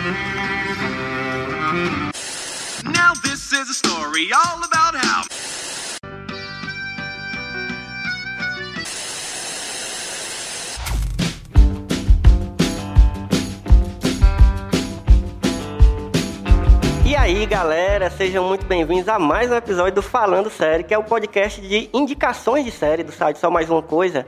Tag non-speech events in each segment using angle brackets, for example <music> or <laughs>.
Now this is a story all about how. E aí, galera, sejam muito bem-vindos a mais um episódio do Falando Série, que é o podcast de indicações de série do site Só Mais Uma Coisa.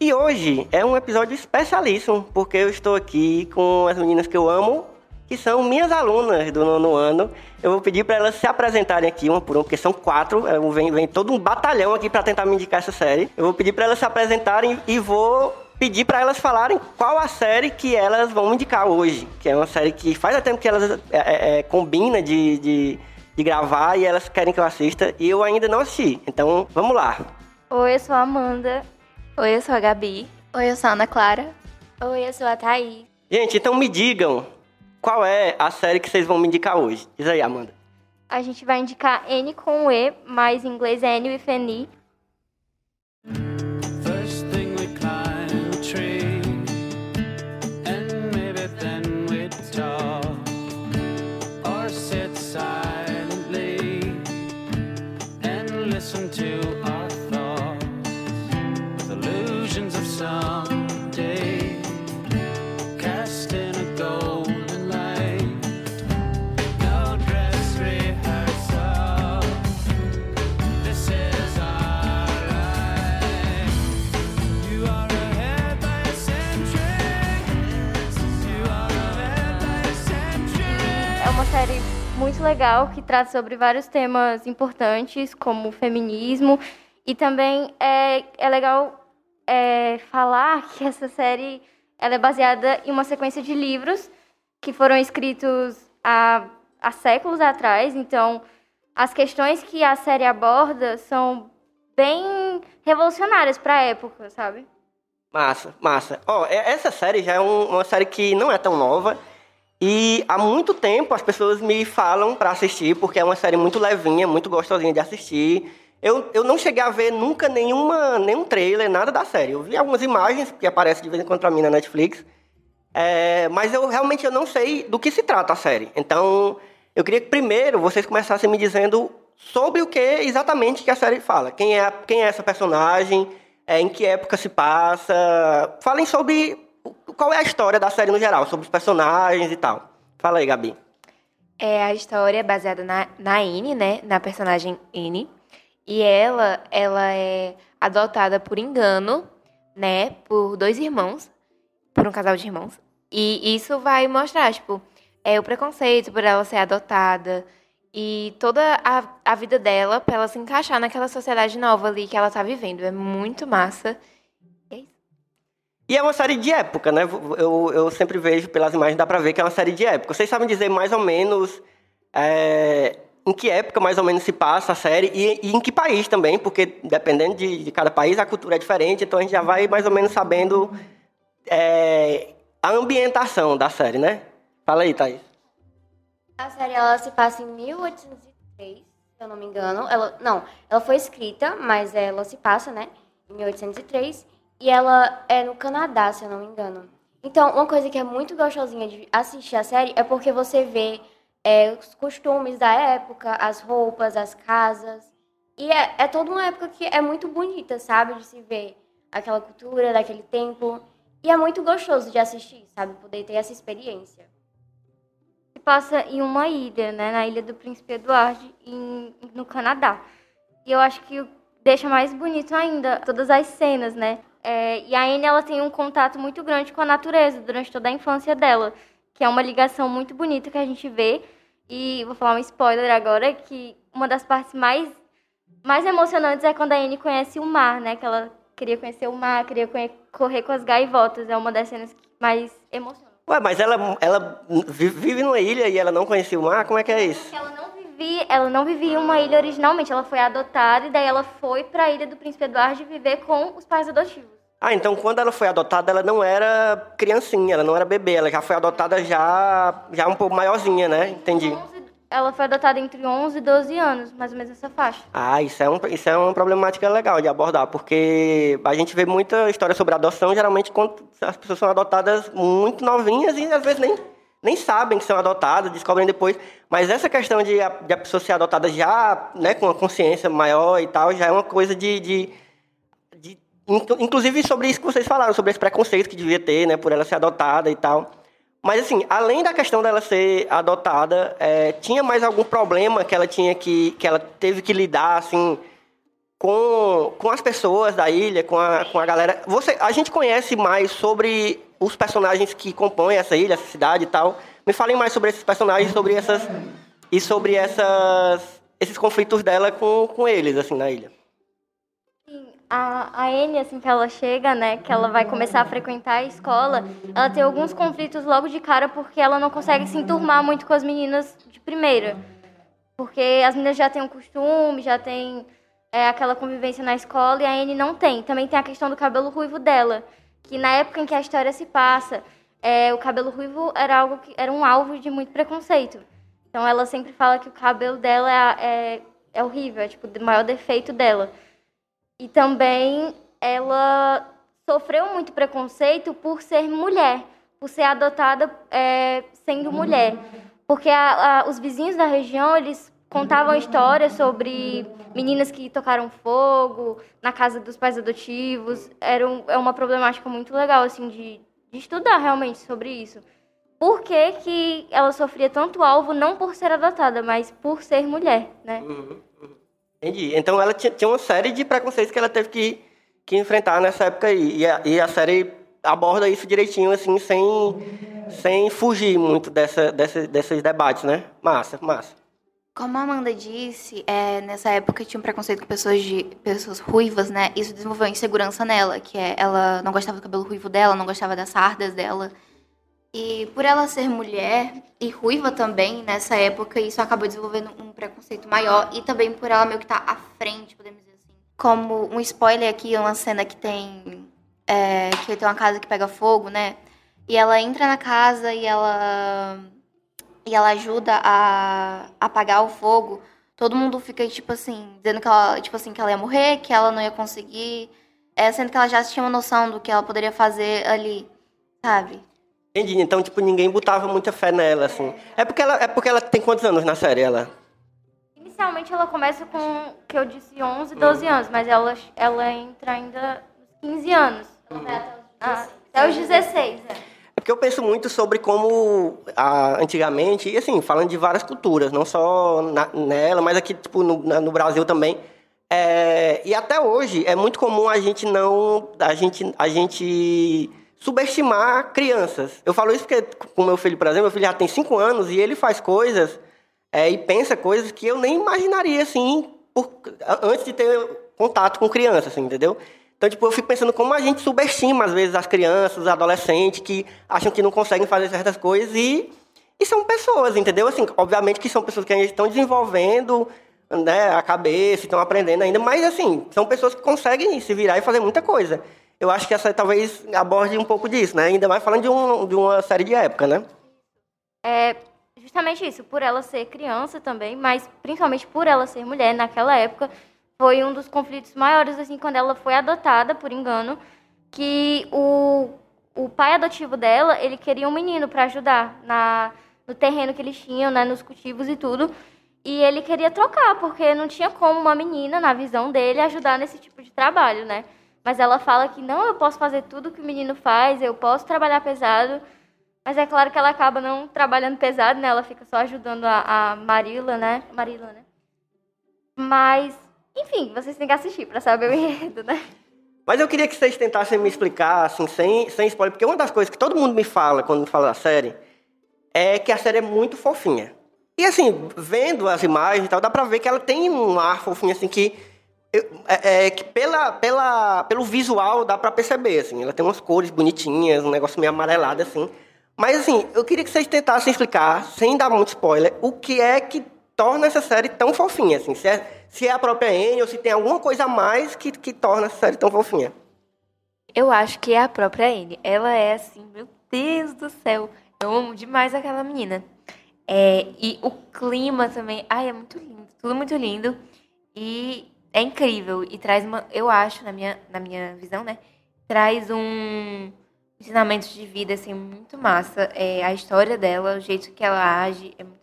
E hoje é um episódio especialíssimo, porque eu estou aqui com as meninas que eu amo, que são minhas alunas do nono ano. Eu vou pedir para elas se apresentarem aqui, uma por uma, porque são quatro, é, vem, vem todo um batalhão aqui para tentar me indicar essa série. Eu vou pedir para elas se apresentarem e vou pedir para elas falarem qual a série que elas vão me indicar hoje, que é uma série que faz tempo que elas é, é, é, combina de, de, de gravar e elas querem que eu assista e eu ainda não assisti. Então, vamos lá. Oi, eu sou a Amanda. Oi, eu sou a Gabi. Oi, eu sou a Ana Clara. Oi, eu sou a Thaís. Gente, então me digam qual é a série que vocês vão me indicar hoje. Diz aí, Amanda. A gente vai indicar N com E, mas em inglês é N with an E. série muito legal que trata sobre vários temas importantes, como feminismo. E também é, é legal é, falar <laughs> que essa série ela é baseada em uma sequência de livros que foram escritos há, há séculos atrás. Então, as questões que a série aborda são bem revolucionárias para a época, sabe? Massa, massa. Ó, é- essa série já é um- uma série que não é tão nova. E há muito tempo as pessoas me falam pra assistir, porque é uma série muito levinha, muito gostosinha de assistir. Eu, eu não cheguei a ver nunca nenhuma, nenhum trailer, nada da série. Eu vi algumas imagens que aparecem de vez em quando pra mim na Netflix. É, mas eu realmente eu não sei do que se trata a série. Então, eu queria que primeiro vocês começassem me dizendo sobre o que exatamente que a série fala. Quem é, quem é essa personagem, é, em que época se passa. Falem sobre qual é a história da série no geral, sobre os personagens e tal. Fala aí, Gabi. É, a história é baseada na, na né? Na personagem Anne. E ela, ela é adotada por engano, né? Por dois irmãos. Por um casal de irmãos. E isso vai mostrar, tipo, é, o preconceito por ela ser adotada. E toda a, a vida dela pra ela se encaixar naquela sociedade nova ali que ela tá vivendo. É muito massa. E é uma série de época, né? Eu, eu sempre vejo pelas imagens, dá pra ver que é uma série de época. Vocês sabem dizer mais ou menos é, em que época mais ou menos se passa a série e, e em que país também, porque dependendo de, de cada país a cultura é diferente, então a gente já vai mais ou menos sabendo é, a ambientação da série, né? Fala aí, Thaís. A série ela se passa em 1803, se eu não me engano. Ela, não, ela foi escrita, mas ela se passa, né, em 1803. E ela é no Canadá, se eu não me engano. Então, uma coisa que é muito gostosinha de assistir a série é porque você vê é, os costumes da época, as roupas, as casas. E é, é toda uma época que é muito bonita, sabe? De se ver aquela cultura daquele tempo. E é muito gostoso de assistir, sabe? Poder ter essa experiência. Se passa em uma ilha, né? Na ilha do Príncipe Eduardo, no Canadá. E eu acho que deixa mais bonito ainda todas as cenas, né? É, e a Anne, ela tem um contato muito grande com a natureza durante toda a infância dela, que é uma ligação muito bonita que a gente vê. E vou falar um spoiler agora, que uma das partes mais, mais emocionantes é quando a Anne conhece o mar, né? Que ela queria conhecer o mar, queria correr com as gaivotas. É uma das cenas mais emociona. Ué, mas ela, ela vi- vive numa ilha e ela não conhecia o mar? Como é que é isso? Ela não vivia, ela não vivia em uma ilha originalmente, ela foi adotada e daí ela foi para a ilha do Príncipe Eduardo viver com os pais adotivos. Ah, então quando ela foi adotada, ela não era criancinha, ela não era bebê, ela já foi adotada já, já um pouco maiorzinha, né? Entendi. 11 ela foi adotada entre 11 e 12 anos, mais ou menos essa faixa. Ah, isso é, um, isso é uma problemática legal de abordar, porque a gente vê muita história sobre adoção, geralmente quando as pessoas são adotadas muito novinhas e às vezes nem, nem sabem que são adotadas, descobrem depois. Mas essa questão de a, de a pessoa ser adotada já, né, com uma consciência maior e tal, já é uma coisa de, de, de inclusive sobre isso que vocês falaram, sobre esse preconceito que devia ter, né, por ela ser adotada e tal. Mas assim, além da questão dela ser adotada, é, tinha mais algum problema que ela tinha que, que ela teve que lidar, assim, com, com as pessoas da ilha, com a, com a galera. Você, a gente conhece mais sobre os personagens que compõem essa ilha, essa cidade e tal. Me falem mais sobre esses personagens, sobre essas e sobre essas esses conflitos dela com, com eles assim na ilha. A, a Anne, assim que ela chega, né, que ela vai começar a frequentar a escola, ela tem alguns conflitos logo de cara porque ela não consegue se enturmar muito com as meninas de primeira. Porque as meninas já têm um costume, já têm é, aquela convivência na escola e a Anne não tem. Também tem a questão do cabelo ruivo dela, que na época em que a história se passa, é, o cabelo ruivo era algo que era um alvo de muito preconceito. Então ela sempre fala que o cabelo dela é, é, é horrível, é tipo o maior defeito dela. E também ela sofreu muito preconceito por ser mulher, por ser adotada é, sendo mulher. Porque a, a, os vizinhos da região, eles contavam histórias sobre meninas que tocaram fogo na casa dos pais adotivos. Era um, é uma problemática muito legal, assim, de, de estudar realmente sobre isso. Por que, que ela sofria tanto alvo, não por ser adotada, mas por ser mulher, né? Uhum, uhum. Entendi. Então ela tinha, uma série de preconceitos que ela teve que, que enfrentar nessa época aí. E a, e a série aborda isso direitinho, assim, sem, sem fugir muito dessa, dessa, desses debates, né? Massa, massa. Como a Amanda disse, é, nessa época tinha um preconceito com pessoas de pessoas ruivas, né? Isso desenvolveu insegurança nela, que é ela não gostava do cabelo ruivo dela, não gostava das sardas dela. E por ela ser mulher e ruiva também, nessa época, isso acabou desenvolvendo um preconceito maior. E também por ela meio que estar tá à frente, podemos dizer assim. Como um spoiler aqui, uma cena que tem. É, que tem uma casa que pega fogo, né? E ela entra na casa e ela e ela ajuda a apagar o fogo, todo mundo fica, tipo assim, dizendo que ela, tipo assim, que ela ia morrer, que ela não ia conseguir, é, sendo que ela já tinha uma noção do que ela poderia fazer ali, sabe? Entendi. Então, tipo, ninguém botava muita fé nela, assim. É porque ela, é porque ela tem quantos anos na série, ela? Inicialmente ela começa com, que eu disse, 11, 12 anos, mas ela, ela entra ainda nos 15 anos. Ela vai até os 16. Ah, até os 16, é. Porque eu penso muito sobre como a, antigamente, e assim, falando de várias culturas, não só na, nela, mas aqui tipo, no, na, no Brasil também. É, e até hoje é muito comum a gente não. A gente, a gente subestimar crianças. Eu falo isso porque com meu filho, por exemplo, meu filho já tem 5 anos e ele faz coisas é, e pensa coisas que eu nem imaginaria assim por, antes de ter contato com crianças, assim, entendeu? Então, tipo, eu fico pensando como a gente subestima, às vezes, as crianças, os adolescentes que acham que não conseguem fazer certas coisas e, e são pessoas, entendeu? Assim, obviamente que são pessoas que ainda estão desenvolvendo né, a cabeça, estão aprendendo ainda, mas, assim, são pessoas que conseguem se virar e fazer muita coisa. Eu acho que essa talvez aborde um pouco disso, né? Ainda mais falando de, um, de uma série de época, né? É justamente isso, por ela ser criança também, mas principalmente por ela ser mulher naquela época foi um dos conflitos maiores, assim, quando ela foi adotada, por engano, que o, o pai adotivo dela, ele queria um menino para ajudar na, no terreno que eles tinham, né, nos cultivos e tudo. E ele queria trocar, porque não tinha como uma menina, na visão dele, ajudar nesse tipo de trabalho, né? Mas ela fala que não, eu posso fazer tudo que o menino faz, eu posso trabalhar pesado. Mas é claro que ela acaba não trabalhando pesado, né? Ela fica só ajudando a, a Marila, né? Marila, né? Mas enfim, vocês têm que assistir para saber o enredo, né? Mas eu queria que vocês tentassem me explicar, assim, sem, sem spoiler, porque uma das coisas que todo mundo me fala quando me fala da série é que a série é muito fofinha. E assim, vendo as imagens e tal, dá pra ver que ela tem um ar fofinho, assim, que, é, é, que pela, pela, pelo visual dá pra perceber, assim. Ela tem umas cores bonitinhas, um negócio meio amarelado, assim. Mas assim, eu queria que vocês tentassem explicar, sem dar muito spoiler, o que é que torna essa série tão fofinha, assim. Se é, se é a própria Anne ou se tem alguma coisa a mais que, que torna essa série tão fofinha. Eu acho que é a própria Anne. Ela é assim, meu Deus do céu. Eu amo demais aquela menina. É, e o clima também. Ai, é muito lindo. Tudo muito lindo. E é incrível. E traz uma. Eu acho, na minha, na minha visão, né? Traz um ensinamentos de vida, assim, muito massa. É, a história dela, o jeito que ela age, é muito...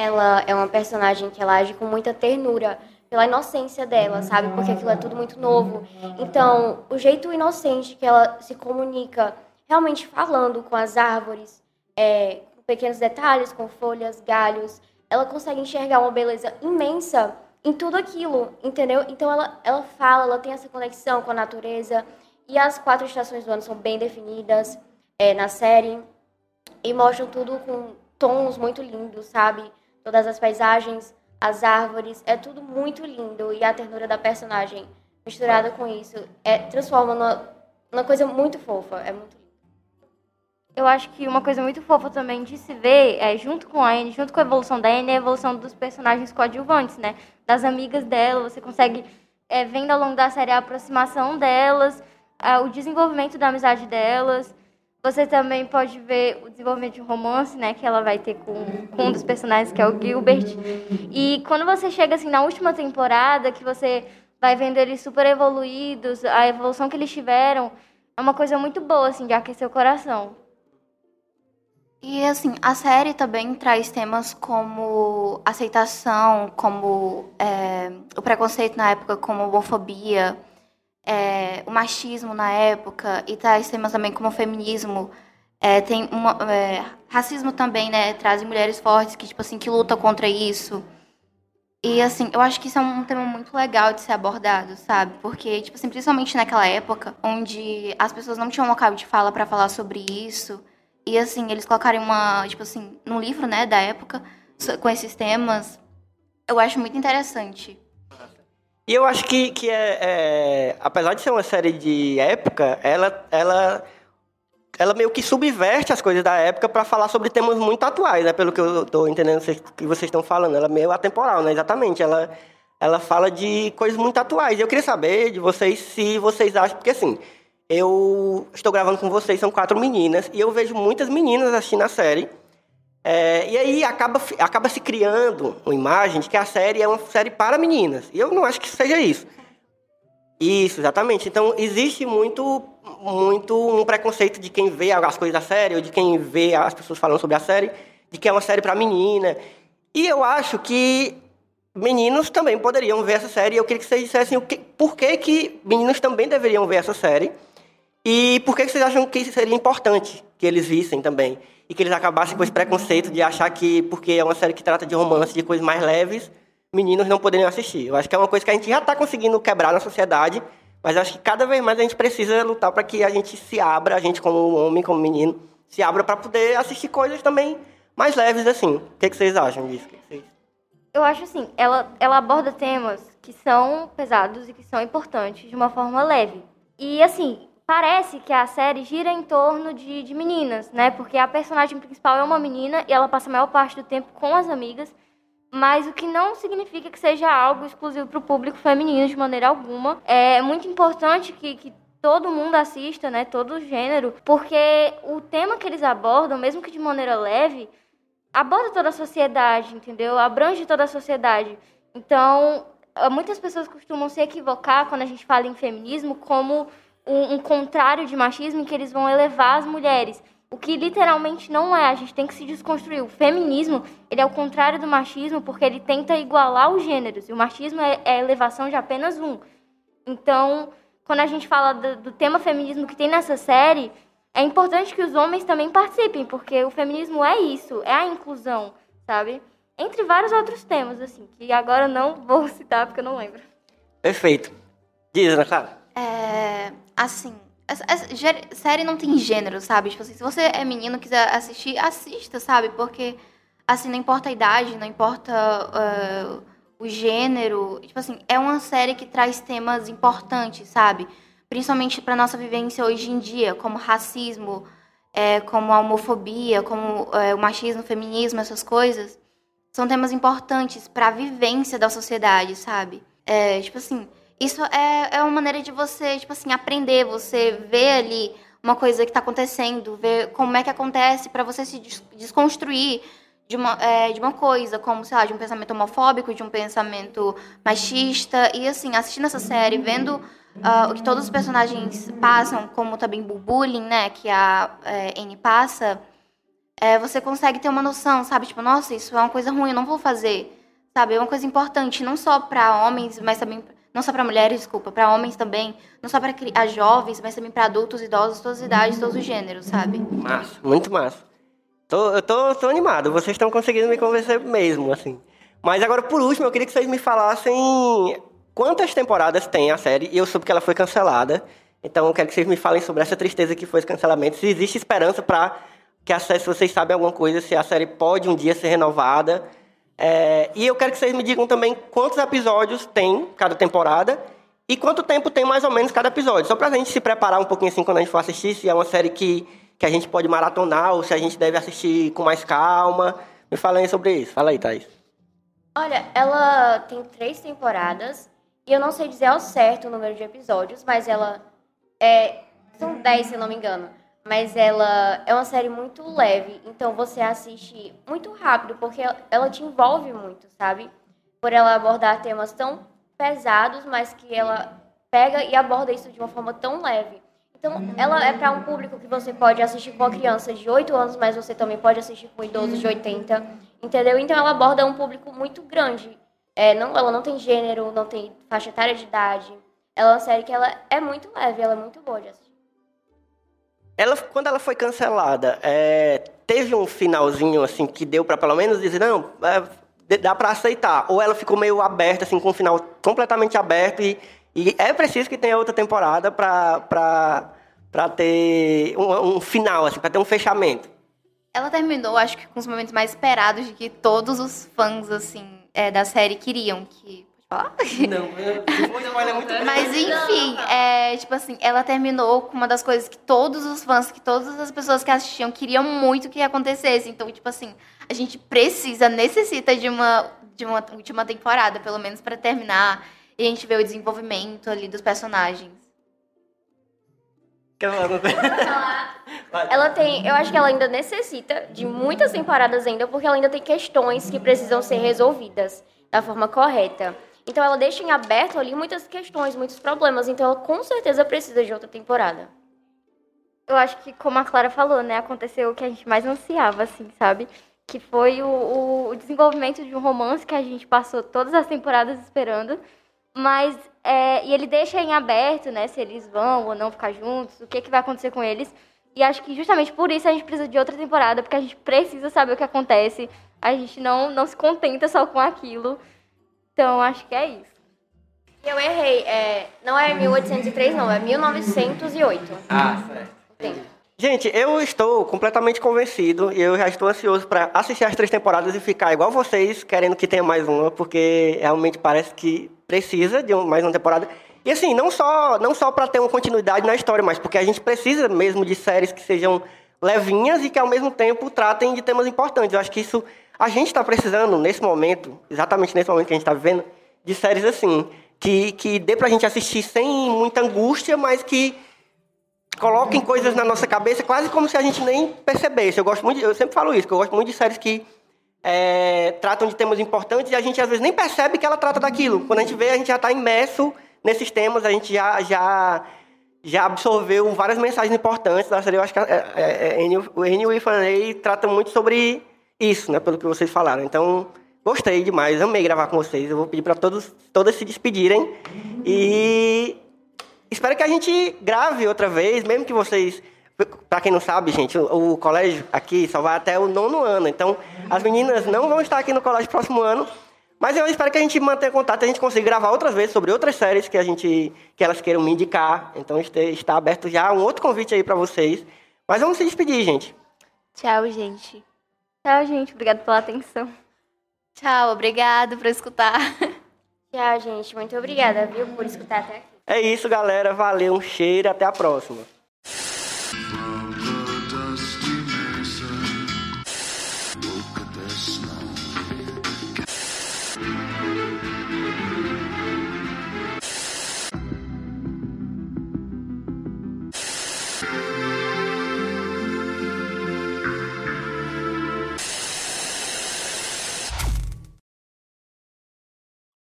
Ela é uma personagem que ela age com muita ternura, pela inocência dela, sabe? Porque aquilo é tudo muito novo. Então, o jeito inocente que ela se comunica, realmente falando com as árvores, é, com pequenos detalhes, com folhas, galhos, ela consegue enxergar uma beleza imensa em tudo aquilo, entendeu? Então ela, ela fala, ela tem essa conexão com a natureza. E as quatro estações do ano são bem definidas é, na série e mostram tudo com tons muito lindos, sabe? Todas as paisagens, as árvores, é tudo muito lindo. E a ternura da personagem misturada com isso é, transforma numa, numa coisa muito fofa. É muito lindo. Eu acho que uma coisa muito fofa também de se ver, é, junto com a Anne, junto com a evolução da Anne, é a evolução dos personagens coadjuvantes, né? Das amigas dela, você consegue, é, vendo ao longo da série a aproximação delas, o desenvolvimento da amizade delas. Você também pode ver o desenvolvimento de um romance, né? Que ela vai ter com, com um dos personagens, que é o Gilbert. E quando você chega, assim, na última temporada, que você vai vendo eles super evoluídos, a evolução que eles tiveram, é uma coisa muito boa, assim, de aquecer o coração. E assim, a série também traz temas como aceitação, como é, o preconceito na época, como homofobia, é, o machismo na época, e traz temas também como feminismo. É, tem uma, é, racismo também, né? Trazem mulheres fortes que, tipo assim, que lutam contra isso. E assim, eu acho que isso é um tema muito legal de ser abordado, sabe? Porque, tipo assim, principalmente naquela época, onde as pessoas não tinham local de fala para falar sobre isso. E assim, eles colocarem uma, tipo assim, num livro, né, da época, com esses temas, eu acho muito interessante. E eu acho que, que é, é, apesar de ser uma série de época, ela, ela, ela meio que subverte as coisas da época para falar sobre temas muito atuais, né? Pelo que eu estou entendendo que vocês estão falando. Ela é meio atemporal, né? Exatamente. Ela, ela fala de coisas muito atuais. Eu queria saber de vocês se vocês acham... Porque, assim, eu estou gravando com vocês, são quatro meninas, e eu vejo muitas meninas assistindo a série. É, e aí acaba, acaba se criando uma imagem de que a série é uma série para meninas. E eu não acho que seja isso. Isso, exatamente. Então existe muito, muito um preconceito de quem vê as coisas da série, ou de quem vê as pessoas falando sobre a série, de que é uma série para menina. E eu acho que meninos também poderiam ver essa série. Eu queria que vocês dissessem o que, por que, que meninos também deveriam ver essa série. E por que vocês acham que seria importante que eles vissem também? E que eles acabassem com esse preconceito de achar que, porque é uma série que trata de romance, de coisas mais leves, meninos não poderiam assistir. Eu acho que é uma coisa que a gente já está conseguindo quebrar na sociedade, mas acho que cada vez mais a gente precisa lutar para que a gente se abra, a gente como homem, como menino, se abra para poder assistir coisas também mais leves assim. O que, que vocês acham disso? Eu acho assim, ela, ela aborda temas que são pesados e que são importantes de uma forma leve. E assim, parece que a série gira em torno de, de meninas, né? Porque a personagem principal é uma menina e ela passa a maior parte do tempo com as amigas, mas o que não significa que seja algo exclusivo para o público feminino de maneira alguma. É muito importante que, que todo mundo assista, né? Todo gênero, porque o tema que eles abordam, mesmo que de maneira leve, aborda toda a sociedade, entendeu? Abrange toda a sociedade. Então, muitas pessoas costumam se equivocar quando a gente fala em feminismo como um, um contrário de machismo em que eles vão elevar as mulheres. O que literalmente não é, a gente tem que se desconstruir. O feminismo, ele é o contrário do machismo porque ele tenta igualar os gêneros. E o machismo é, é a elevação de apenas um. Então, quando a gente fala do, do, tema feminismo que tem nessa série, é importante que os homens também participem, porque o feminismo é isso, é a inclusão, sabe? Entre vários outros temas, assim, que agora não vou citar porque eu não lembro. Perfeito. Diz, Ana Clara. É, assim, essa, essa série não tem gênero, sabe? Tipo assim, se você é menino e quiser assistir, assista, sabe? Porque, assim, não importa a idade, não importa uh, o gênero. Tipo assim, é uma série que traz temas importantes, sabe? Principalmente para nossa vivência hoje em dia, como racismo, é, como a homofobia, como é, o machismo, o feminismo, essas coisas. São temas importantes para a vivência da sociedade, sabe? É, tipo assim, isso é, é uma maneira de você, tipo assim, aprender, você ver ali uma coisa que está acontecendo, ver como é que acontece para você se desconstruir de uma, é, de uma coisa, como, sei lá, de um pensamento homofóbico, de um pensamento machista. E, assim, assistindo essa série, vendo ah, o que todos os personagens passam, como também o bullying, né, que a é, Anne passa, é, você consegue ter uma noção, sabe? Tipo, nossa, isso é uma coisa ruim, eu não vou fazer. Sabe? É uma coisa importante, não só para homens, mas também não só para mulheres, desculpa, para homens também, não só para jovens, mas também para adultos, idosos, todas as idades, todos os gêneros, sabe? Massa, muito massa. Tô, eu tô, tô animado, vocês estão conseguindo me convencer mesmo, assim. Mas agora, por último, eu queria que vocês me falassem quantas temporadas tem a série, e eu soube que ela foi cancelada. Então, eu quero que vocês me falem sobre essa tristeza que foi esse cancelamento. Se existe esperança para que a série, se vocês sabem alguma coisa, se a série pode um dia ser renovada. É, e eu quero que vocês me digam também quantos episódios tem cada temporada e quanto tempo tem mais ou menos cada episódio. Só pra gente se preparar um pouquinho assim quando a gente for assistir, se é uma série que, que a gente pode maratonar ou se a gente deve assistir com mais calma. Me falem sobre isso. Fala aí, Thaís. Olha, ela tem três temporadas e eu não sei dizer ao certo o número de episódios, mas ela é. São dez, se não me engano mas ela é uma série muito leve, então você assiste muito rápido, porque ela te envolve muito, sabe? Por ela abordar temas tão pesados, mas que ela pega e aborda isso de uma forma tão leve. Então, ela é para um público que você pode assistir com uma criança de 8 anos, mas você também pode assistir com idosos de 80, entendeu? Então, ela aborda um público muito grande. É, não, ela não tem gênero, não tem faixa etária de idade. Ela é uma série que ela é muito leve, ela é muito boa de assistir. Ela, quando ela foi cancelada, é, teve um finalzinho assim que deu para pelo menos dizer não, é, dá para aceitar. Ou ela ficou meio aberta assim com um final completamente aberto e, e é preciso que tenha outra temporada para para ter um, um, final assim, para ter um fechamento. Ela terminou, acho que com os momentos mais esperados de que todos os fãs assim é, da série queriam que falar? Não, eu, muito Mas enfim, é, tipo assim, ela terminou com uma das coisas que todos os fãs, que todas as pessoas que assistiam queriam muito que acontecesse. Então, tipo assim, a gente precisa, necessita de uma, de uma última temporada, pelo menos para terminar. E a gente vê o desenvolvimento ali dos personagens. Ela tem, eu acho que ela ainda necessita de muitas temporadas ainda, porque ela ainda tem questões que precisam ser resolvidas da forma correta. Então ela deixa em aberto ali muitas questões, muitos problemas. Então ela com certeza precisa de outra temporada. Eu acho que, como a Clara falou, né, aconteceu o que a gente mais ansiava, assim, sabe? Que foi o, o desenvolvimento de um romance que a gente passou todas as temporadas esperando. Mas, é, e ele deixa em aberto, né, se eles vão ou não ficar juntos, o que, que vai acontecer com eles. E acho que justamente por isso a gente precisa de outra temporada, porque a gente precisa saber o que acontece. A gente não, não se contenta só com aquilo. Então, acho que é isso. Eu errei. É, não é 1803, não. É 1908. Ah, certo. Gente, eu estou completamente convencido e eu já estou ansioso para assistir as três temporadas e ficar igual vocês, querendo que tenha mais uma, porque realmente parece que precisa de mais uma temporada. E assim, não só, não só para ter uma continuidade na história, mas porque a gente precisa mesmo de séries que sejam levinhas e que ao mesmo tempo tratem de temas importantes. Eu acho que isso a gente está precisando, nesse momento, exatamente nesse momento que a gente está vivendo, de séries assim, que, que dê para a gente assistir sem muita angústia, mas que coloquem coisas na nossa cabeça quase como se a gente nem percebesse. Eu gosto muito, eu sempre falo isso, que eu gosto muito de séries que é, tratam de temas importantes e a gente às vezes nem percebe que ela trata daquilo. Quando a gente vê, a gente já está imerso nesses temas, a gente já, já, já absorveu várias mensagens importantes da série. Eu acho que é, é, é, o Ennio e trata muito sobre isso, né, pelo que vocês falaram. Então, gostei demais, amei gravar com vocês. Eu vou pedir para todos, todas se despedirem e espero que a gente grave outra vez, mesmo que vocês para quem não sabe, gente, o, o, colégio aqui só vai até o nono ano. Então, as meninas não vão estar aqui no colégio próximo ano. Mas eu espero que a gente mantenha contato, a gente consiga gravar outras vezes sobre outras séries que a gente que elas queiram me indicar. Então está aberto já um outro convite aí para vocês. Mas vamos se despedir, gente. Tchau, gente. Tchau, gente. Obrigada pela atenção. Tchau, obrigado por escutar. Tchau, gente. Muito obrigada, viu, por escutar até aqui. É isso, galera. Valeu, um cheiro. Até a próxima.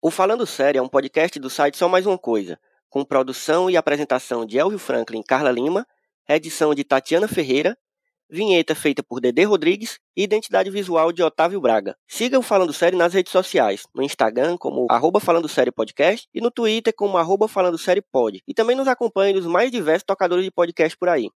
O Falando Sério é um podcast do site Só Mais Uma Coisa, com produção e apresentação de Elvio Franklin e Carla Lima, edição de Tatiana Ferreira, vinheta feita por Dedê Rodrigues e identidade visual de Otávio Braga. Siga o Falando Sério nas redes sociais, no Instagram como arroba Falando Sério Podcast e no Twitter como arroba Falando Sério Pod. E também nos acompanhe nos mais diversos tocadores de podcast por aí.